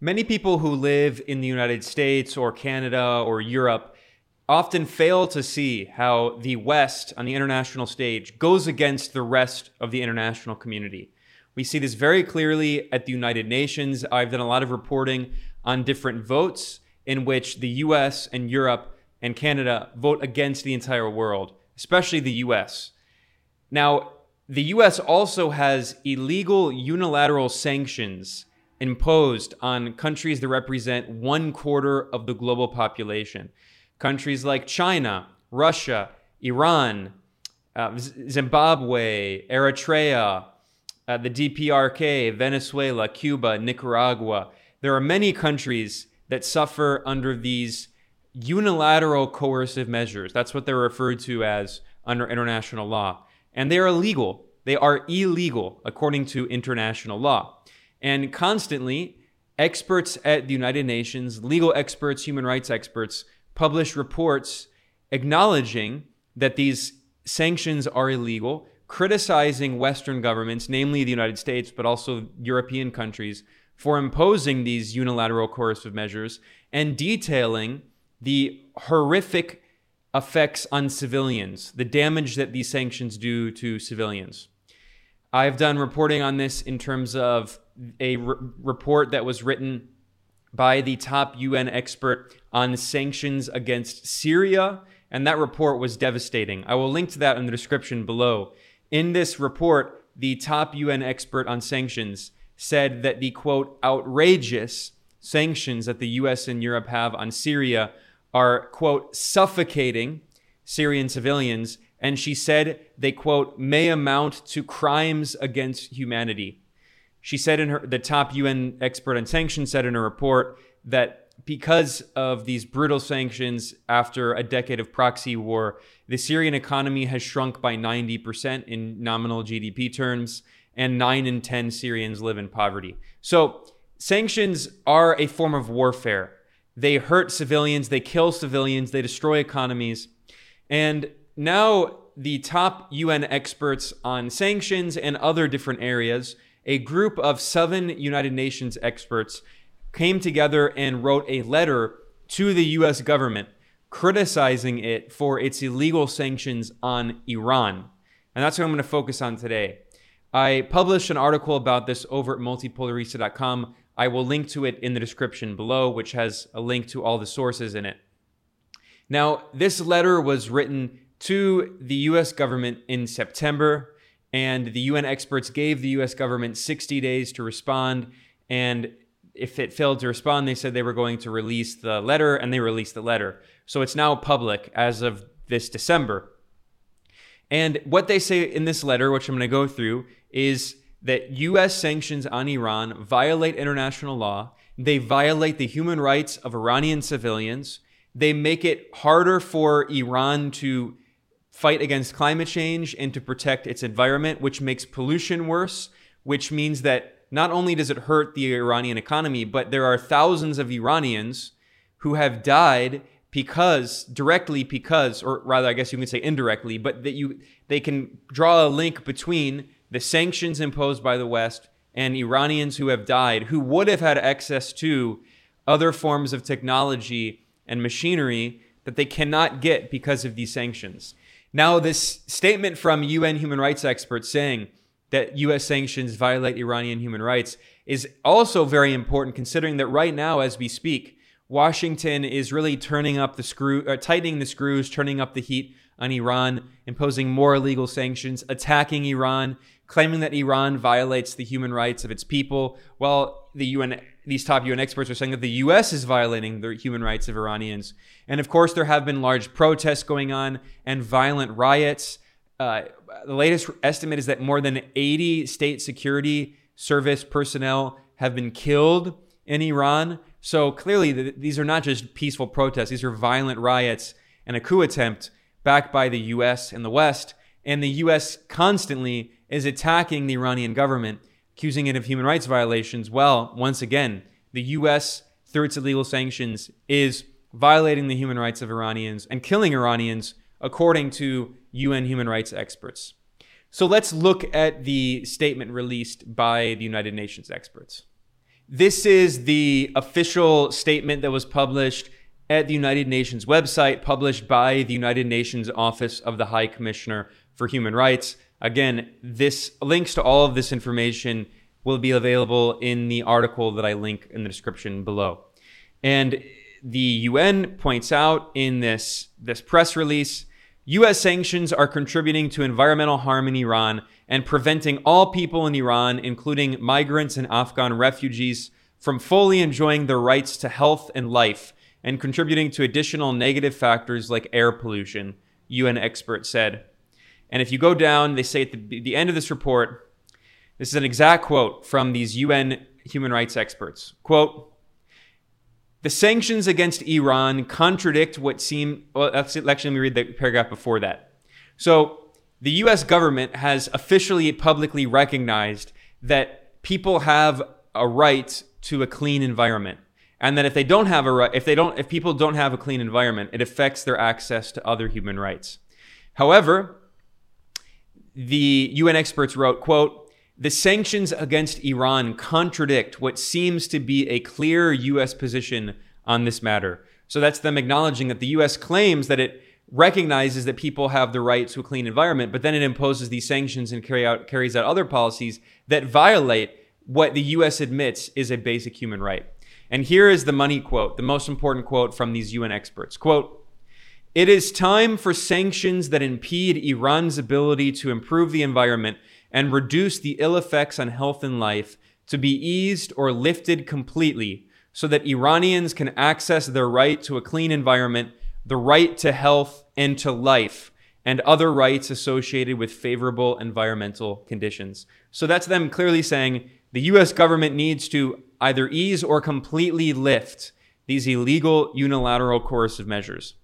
Many people who live in the United States or Canada or Europe often fail to see how the West on the international stage goes against the rest of the international community. We see this very clearly at the United Nations. I've done a lot of reporting on different votes in which the US and Europe and Canada vote against the entire world, especially the US. Now, the US also has illegal unilateral sanctions imposed on countries that represent one quarter of the global population. Countries like China, Russia, Iran, uh, Zimbabwe, Eritrea, uh, the DPRK, Venezuela, Cuba, Nicaragua. There are many countries that suffer under these unilateral coercive measures. That's what they're referred to as under international law. And they are illegal. They are illegal according to international law. And constantly, experts at the United Nations, legal experts, human rights experts, publish reports acknowledging that these sanctions are illegal, criticizing Western governments, namely the United States, but also European countries, for imposing these unilateral coercive measures and detailing the horrific effects on civilians, the damage that these sanctions do to civilians. I've done reporting on this in terms of a re- report that was written by the top UN expert on sanctions against Syria, and that report was devastating. I will link to that in the description below. In this report, the top UN expert on sanctions said that the quote, outrageous sanctions that the US and Europe have on Syria are, quote, suffocating Syrian civilians. And she said they, quote, may amount to crimes against humanity. She said in her, the top UN expert on sanctions said in her report that because of these brutal sanctions after a decade of proxy war, the Syrian economy has shrunk by 90% in nominal GDP terms, and 9 in 10 Syrians live in poverty. So, sanctions are a form of warfare. They hurt civilians, they kill civilians, they destroy economies. And now, the top UN experts on sanctions and other different areas a group of seven United Nations experts came together and wrote a letter to the US government criticizing it for its illegal sanctions on Iran. And that's what I'm going to focus on today. I published an article about this over at multipolarista.com. I will link to it in the description below, which has a link to all the sources in it. Now, this letter was written to the US government in September and the UN experts gave the US government 60 days to respond. And if it failed to respond, they said they were going to release the letter, and they released the letter. So it's now public as of this December. And what they say in this letter, which I'm going to go through, is that US sanctions on Iran violate international law, they violate the human rights of Iranian civilians, they make it harder for Iran to fight against climate change and to protect its environment, which makes pollution worse, which means that not only does it hurt the Iranian economy, but there are thousands of Iranians who have died because directly because or rather I guess you could say indirectly, but that you they can draw a link between the sanctions imposed by the West and Iranians who have died who would have had access to other forms of technology and machinery that they cannot get because of these sanctions. Now, this statement from UN human rights experts saying that US sanctions violate Iranian human rights is also very important considering that right now, as we speak, Washington is really turning up the screw, uh, tightening the screws, turning up the heat on Iran, imposing more illegal sanctions, attacking Iran, claiming that Iran violates the human rights of its people, while the UN, these top UN experts are saying that the US is violating the human rights of Iranians. And of course, there have been large protests going on and violent riots. Uh, the latest estimate is that more than 80 state security service personnel have been killed in Iran. So clearly, the, these are not just peaceful protests, these are violent riots and a coup attempt backed by the US and the West. And the US constantly is attacking the Iranian government, accusing it of human rights violations. Well, once again, the US, through its illegal sanctions, is violating the human rights of Iranians and killing Iranians, according to UN human rights experts. So let's look at the statement released by the United Nations experts. This is the official statement that was published at the United Nations website, published by the United Nations Office of the High Commissioner for Human Rights. Again, this links to all of this information will be available in the article that I link in the description below. And the UN points out in this, this press release US sanctions are contributing to environmental harm in Iran and preventing all people in Iran, including migrants and Afghan refugees, from fully enjoying their rights to health and life and contributing to additional negative factors like air pollution, UN experts said. And if you go down, they say at the, the end of this report, this is an exact quote from these UN human rights experts. Quote, the sanctions against Iran contradict what seem. Well, actually, let me read the paragraph before that. So, the US government has officially publicly recognized that people have a right to a clean environment. And that if they don't have a right, if they don't, if people don't have a clean environment, it affects their access to other human rights. However, the UN experts wrote, quote, the sanctions against Iran contradict what seems to be a clear U.S. position on this matter. So that's them acknowledging that the U.S. claims that it recognizes that people have the right to a clean environment, but then it imposes these sanctions and carry out, carries out other policies that violate what the U.S. admits is a basic human right. And here is the money quote, the most important quote from these UN experts. Quote, it is time for sanctions that impede Iran's ability to improve the environment and reduce the ill effects on health and life to be eased or lifted completely so that Iranians can access their right to a clean environment, the right to health and to life, and other rights associated with favorable environmental conditions. So that's them clearly saying the US government needs to either ease or completely lift these illegal unilateral coercive measures.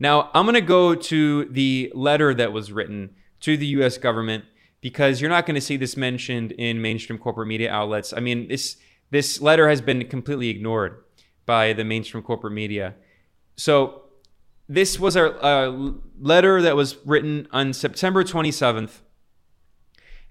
Now, I'm going to go to the letter that was written to the US government because you're not going to see this mentioned in mainstream corporate media outlets. I mean, this this letter has been completely ignored by the mainstream corporate media. So this was a, a letter that was written on September 27th.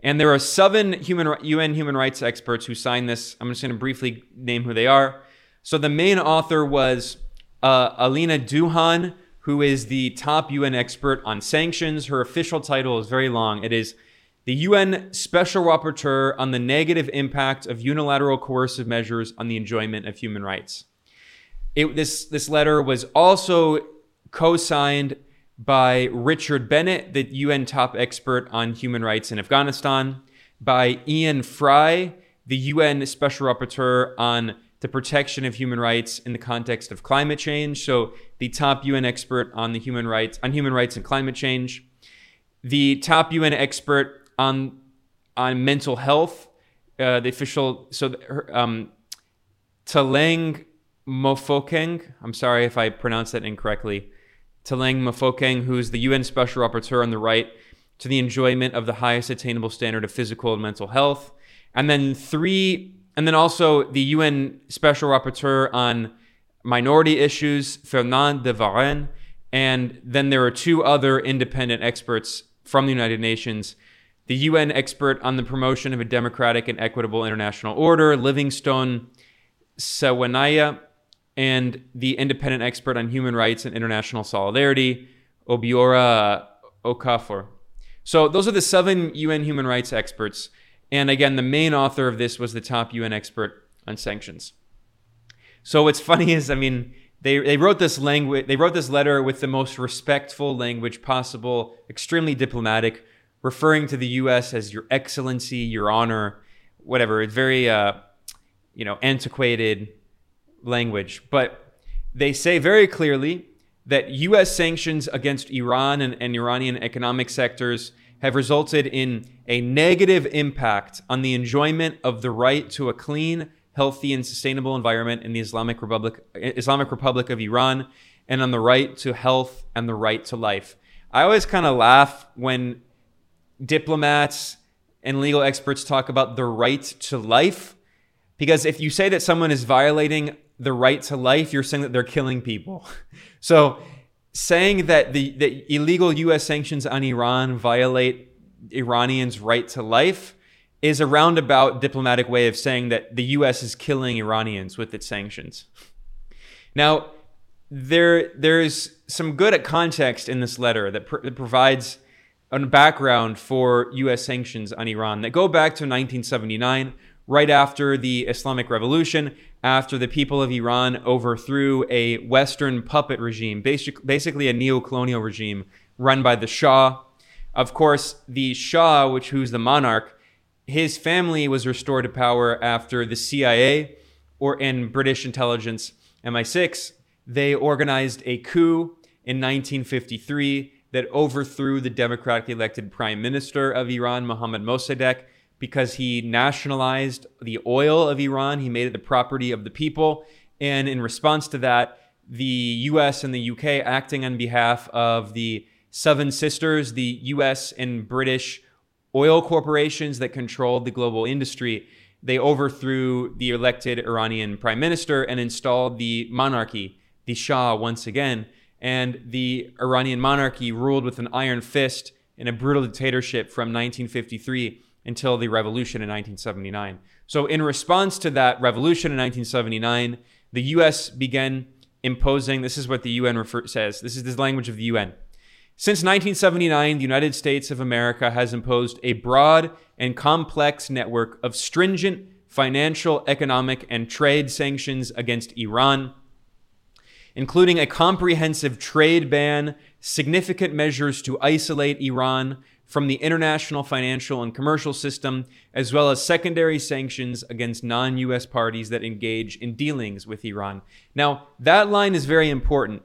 And there are seven human, UN human rights experts who signed this. I'm just going to briefly name who they are. So the main author was uh, Alena Douhan, who is the top UN expert on sanctions. Her official title is very long. It is the UN Special Rapporteur on the negative impact of unilateral coercive measures on the enjoyment of human rights. It, this, this letter was also co signed by Richard Bennett, the UN top expert on human rights in Afghanistan, by Ian Fry, the UN Special Rapporteur on the protection of human rights in the context of climate change. So, the top UN expert on the human rights on human rights and climate change, the top UN expert on on mental health. Uh, the official so um, Theleng Mofokeng. I'm sorry if I pronounced that incorrectly. Taleng Mofokeng, who's the UN Special Rapporteur on the right to the enjoyment of the highest attainable standard of physical and mental health, and then three, and then also the UN Special Rapporteur on minority issues, Fernand de Varennes, and then there are two other independent experts from the United Nations the UN expert on the promotion of a democratic and equitable international order, Livingstone Sewanyana, and the independent expert on human rights and international solidarity, Obiora Okafor. So those are the seven UN human rights experts. And again, the main author of this was the top UN expert on sanctions. So what's funny is, I mean, they, they wrote this language, they wrote this letter with the most respectful language possible, extremely diplomatic, referring to the U.S. as Your Excellency, Your Honor, whatever. It's very, uh, you know, antiquated language. But they say very clearly that U.S. sanctions against Iran and, and Iranian economic sectors have resulted in a negative impact on the enjoyment of the right to a clean, healthy, and sustainable environment in the Islamic Republic, Islamic Republic of Iran, and on the right to health and the right to life. I always kind of laugh when diplomats and legal experts talk about the right to life. Because if you say that someone is violating the right to life, you're saying that they're killing people. So saying that the, the illegal US sanctions on Iran violate Iranians' right to life is a roundabout diplomatic way of saying that the US is killing Iranians with its sanctions. Now, there there's some good context in this letter that, pr- that provides a background for US sanctions on Iran that go back to 1979, right after the Islamic Revolution, after the people of Iran overthrew a Western puppet regime, basic, basically a neo colonial regime run by the Shah. Of course, the Shah, which who's the monarch, his family was restored to power after the CIA or in British intelligence MI6 they organized a coup in 1953 that overthrew the democratically elected prime minister of Iran Mohammad Mossadegh because he nationalized the oil of Iran he made it the property of the people and in response to that the US and the UK acting on behalf of the Seven Sisters the US and British oil corporations that controlled the global industry. They overthrew the elected Iranian prime minister and installed the monarchy, the Shah, once again. And the Iranian monarchy ruled with an iron fist in a brutal dictatorship from 1953 until the revolution in 1979. So, in response to that revolution in 1979, the US began imposing this is what the UN refer, says, this is the language of the UN since 1979, the United States of America has imposed a broad and complex network of stringent financial, economic, and trade sanctions against Iran, including a comprehensive trade ban, significant measures to isolate Iran from the international financial and commercial system, as well as secondary sanctions against non US parties that engage in dealings with Iran. Now, that line is very important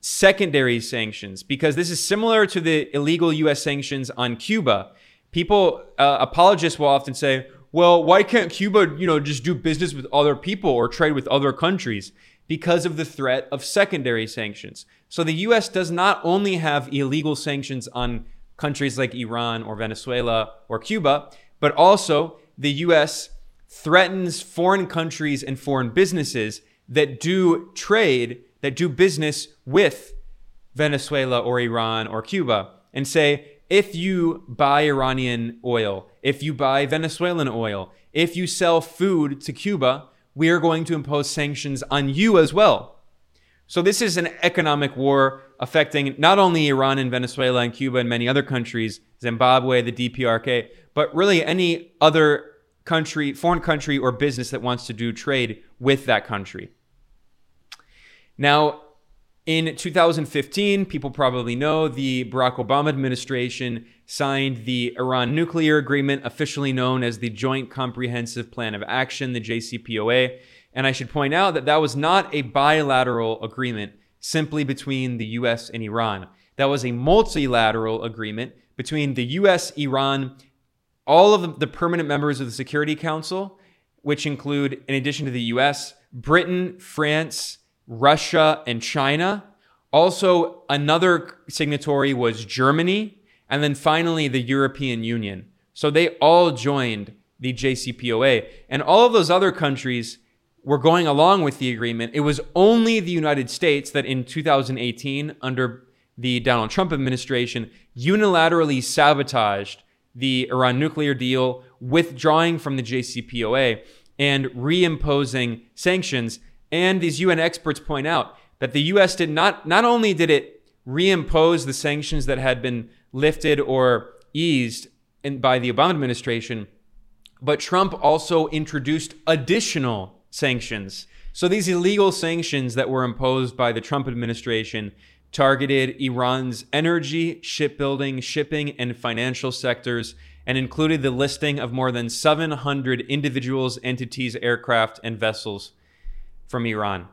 secondary sanctions because this is similar to the illegal US sanctions on Cuba. People, uh, apologists will often say, well, why can't Cuba, you know, just do business with other people or trade with other countries? Because of the threat of secondary sanctions. So the US does not only have illegal sanctions on countries like Iran or Venezuela or Cuba, but also the US threatens foreign countries and foreign businesses that do trade that do business with Venezuela or Iran or Cuba and say, if you buy Iranian oil, if you buy Venezuelan oil, if you sell food to Cuba, we are going to impose sanctions on you as well. So this is an economic war affecting not only Iran and Venezuela and Cuba and many other countries, Zimbabwe, the DPRK, but really any other country, foreign country or business that wants to do trade with that country. Now, in 2015, people probably know the Barack Obama administration signed the Iran nuclear agreement, officially known as the Joint Comprehensive Plan of Action, the JCPOA. And I should point out that that was not a bilateral agreement simply between the US and Iran. That was a multilateral agreement between the US, Iran, all of the permanent members of the Security Council, which include, in addition to the US, Britain, France, Russia, and China. Also, another signatory was Germany, and then finally the European Union. So they all joined the JCPOA. And all of those other countries were going along with the agreement. It was only the United States that in 2018, under the Donald Trump administration, unilaterally sabotaged the Iran nuclear deal, withdrawing from the JCPOA and reimposing sanctions and these UN experts point out that the US did not, not only did it reimpose the sanctions that had been lifted or eased in, by the Obama administration, but Trump also introduced additional sanctions. So these illegal sanctions that were imposed by the Trump administration targeted Iran's energy, shipbuilding, shipping, and financial sectors and included the listing of more than 700 individuals, entities, aircraft, and vessels from Iran.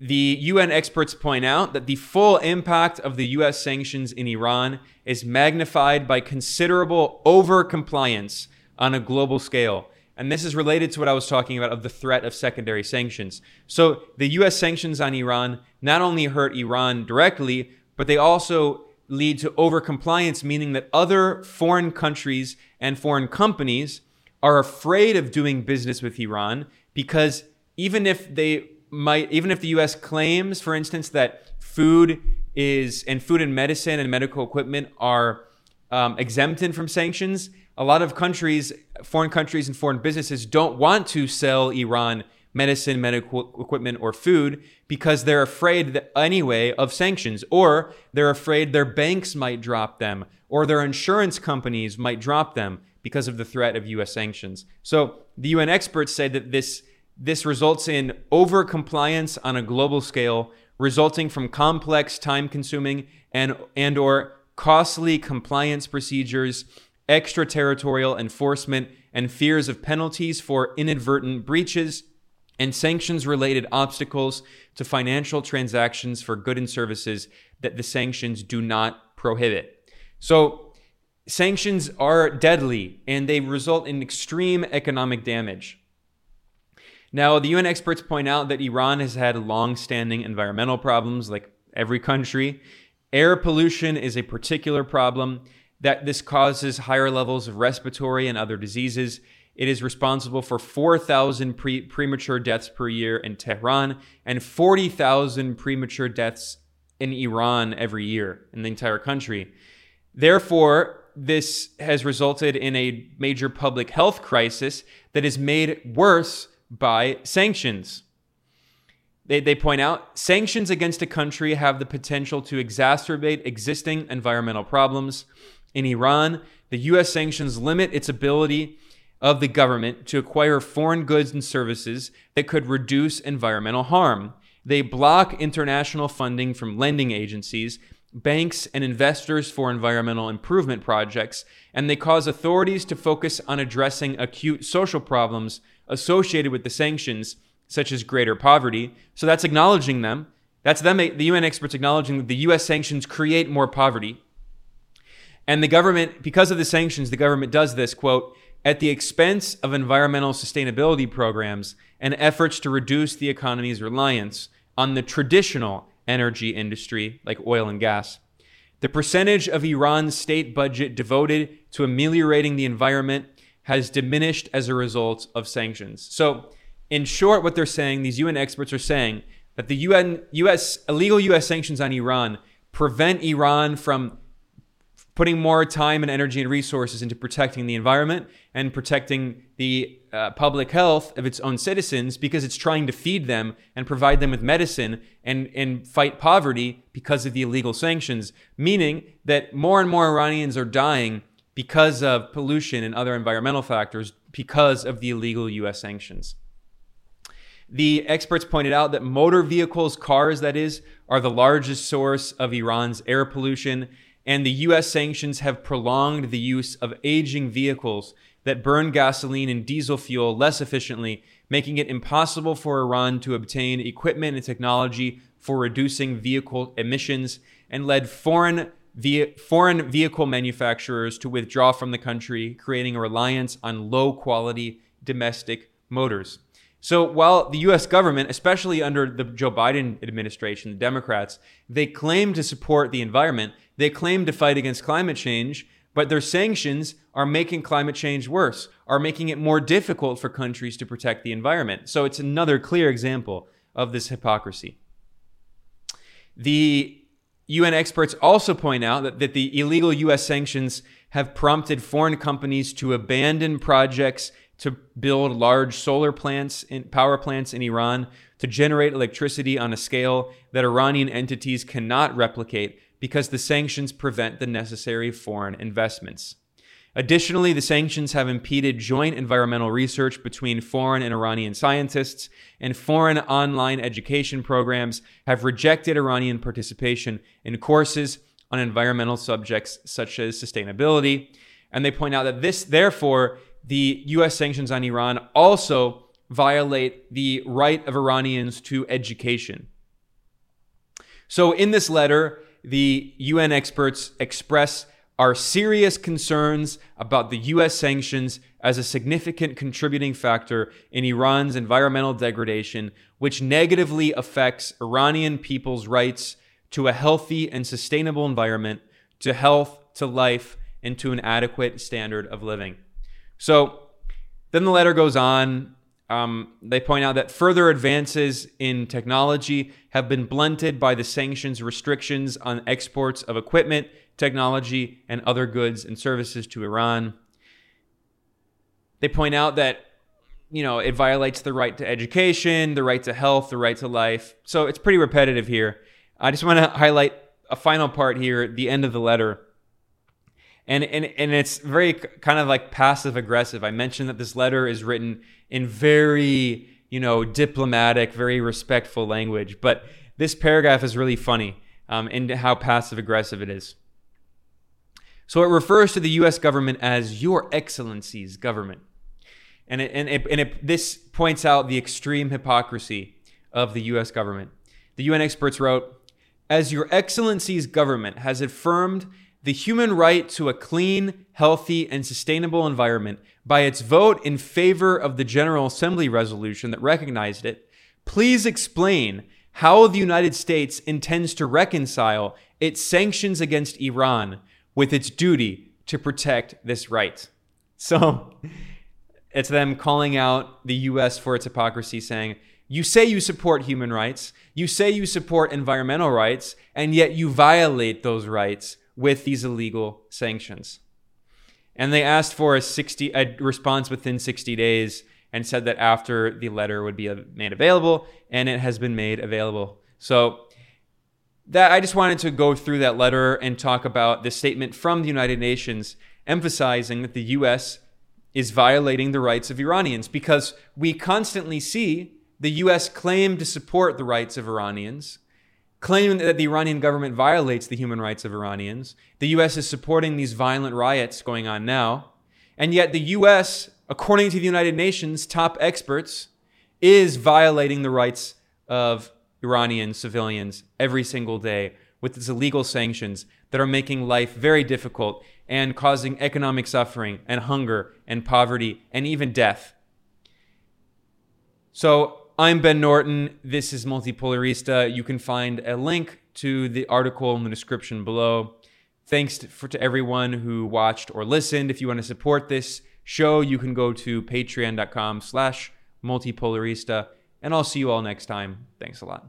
The UN experts point out that the full impact of the US sanctions in Iran is magnified by considerable overcompliance on a global scale. And this is related to what I was talking about of the threat of secondary sanctions. So the US sanctions on Iran not only hurt Iran directly, but they also lead to overcompliance, meaning that other foreign countries and foreign companies are afraid of doing business with Iran because even if they might, even if the U.S. claims, for instance, that food is and food and medicine and medical equipment are um, exempted from sanctions, a lot of countries, foreign countries and foreign businesses don't want to sell Iran medicine, medical equipment, or food because they're afraid anyway of sanctions, or they're afraid their banks might drop them, or their insurance companies might drop them because of the threat of US sanctions. So the UN experts say that this this results in over compliance on a global scale, resulting from complex, time-consuming, and and or costly compliance procedures, extraterritorial enforcement, and fears of penalties for inadvertent breaches, and sanctions related obstacles to financial transactions for goods and services that the sanctions do not prohibit. So, sanctions are deadly and they result in extreme economic damage. Now, the UN experts point out that Iran has had long standing environmental problems, like every country. Air pollution is a particular problem, that this causes higher levels of respiratory and other diseases it is responsible for 4,000 pre- premature deaths per year in Tehran and 40,000 premature deaths in Iran every year in the entire country. Therefore, this has resulted in a major public health crisis that is made worse by sanctions. They, they point out sanctions against a country have the potential to exacerbate existing environmental problems. In Iran, the U.S. sanctions limit its ability of the government to acquire foreign goods and services that could reduce environmental harm. They block international funding from lending agencies, banks, and investors for environmental improvement projects, and they cause authorities to focus on addressing acute social problems associated with the sanctions, such as greater poverty. So that's acknowledging them. That's them, the UN experts acknowledging that the US sanctions create more poverty. And the government, because of the sanctions, the government does this, quote, at the expense of environmental sustainability programs and efforts to reduce the economy's reliance on the traditional energy industry like oil and gas. The percentage of Iran's state budget devoted to ameliorating the environment has diminished as a result of sanctions. So, in short, what they're saying, these UN experts are saying that the UN, US, illegal US sanctions on Iran prevent Iran from putting more time and energy and resources into protecting the environment and protecting the uh, public health of its own citizens because it's trying to feed them and provide them with medicine and, and fight poverty because of the illegal sanctions, meaning that more and more Iranians are dying because of pollution and other environmental factors because of the illegal US sanctions. The experts pointed out that motor vehicles, cars that is, are the largest source of Iran's air pollution and the US sanctions have prolonged the use of aging vehicles that burn gasoline and diesel fuel less efficiently, making it impossible for Iran to obtain equipment and technology for reducing vehicle emissions, and led foreign, via, foreign vehicle manufacturers to withdraw from the country, creating a reliance on low quality domestic motors. So while the US government, especially under the Joe Biden administration, the Democrats, they claim to support the environment, they claim to fight against climate change, but their sanctions are making climate change worse, are making it more difficult for countries to protect the environment. So it's another clear example of this hypocrisy. The UN experts also point out that, that the illegal US sanctions have prompted foreign companies to abandon projects to build large solar plants and power plants in Iran to generate electricity on a scale that Iranian entities cannot replicate because the sanctions prevent the necessary foreign investments. Additionally, the sanctions have impeded joint environmental research between foreign and Iranian scientists, and foreign online education programs have rejected Iranian participation in courses on environmental subjects such as sustainability. And they point out that this, therefore, the US sanctions on Iran also violate the right of Iranians to education. So, in this letter, the UN experts express our serious concerns about the US sanctions as a significant contributing factor in Iran's environmental degradation, which negatively affects Iranian people's rights to a healthy and sustainable environment, to health, to life, and to an adequate standard of living. So then the letter goes on. Um, they point out that further advances in technology have been blunted by the sanctions restrictions on exports of equipment, technology, and other goods and services to Iran. They point out that you know it violates the right to education, the right to health, the right to life. So it's pretty repetitive here. I just want to highlight a final part here, the end of the letter. And, and, and it's very kind of like passive aggressive. I mentioned that this letter is written in very, you know, diplomatic, very respectful language. But this paragraph is really funny um, in how passive aggressive it is. So it refers to the U.S. government as Your Excellency's government. And, it, and, it, and it, this points out the extreme hypocrisy of the U.S. government. The UN experts wrote As Your Excellency's government has affirmed the human right to a clean, healthy, and sustainable environment by its vote in favor of the General Assembly resolution that recognized it, please explain how the United States intends to reconcile its sanctions against Iran with its duty to protect this right. So it's them calling out the US for its hypocrisy, saying, You say you support human rights, you say you support environmental rights, and yet you violate those rights with these illegal sanctions. And they asked for a 60 a response within 60 days and said that after the letter would be made available and it has been made available. So that I just wanted to go through that letter and talk about the statement from the United Nations emphasizing that the US is violating the rights of Iranians because we constantly see the US claim to support the rights of Iranians claiming that the Iranian government violates the human rights of Iranians. The US is supporting these violent riots going on now. And yet, the US, according to the United Nations top experts, is violating the rights of Iranian civilians every single day with its illegal sanctions that are making life very difficult and causing economic suffering and hunger and poverty and even death. So, I'm Ben Norton. This is Multipolarista. You can find a link to the article in the description below. Thanks to, for, to everyone who watched or listened. If you want to support this show, you can go to patreon.com slash multipolarista. And I'll see you all next time. Thanks a lot.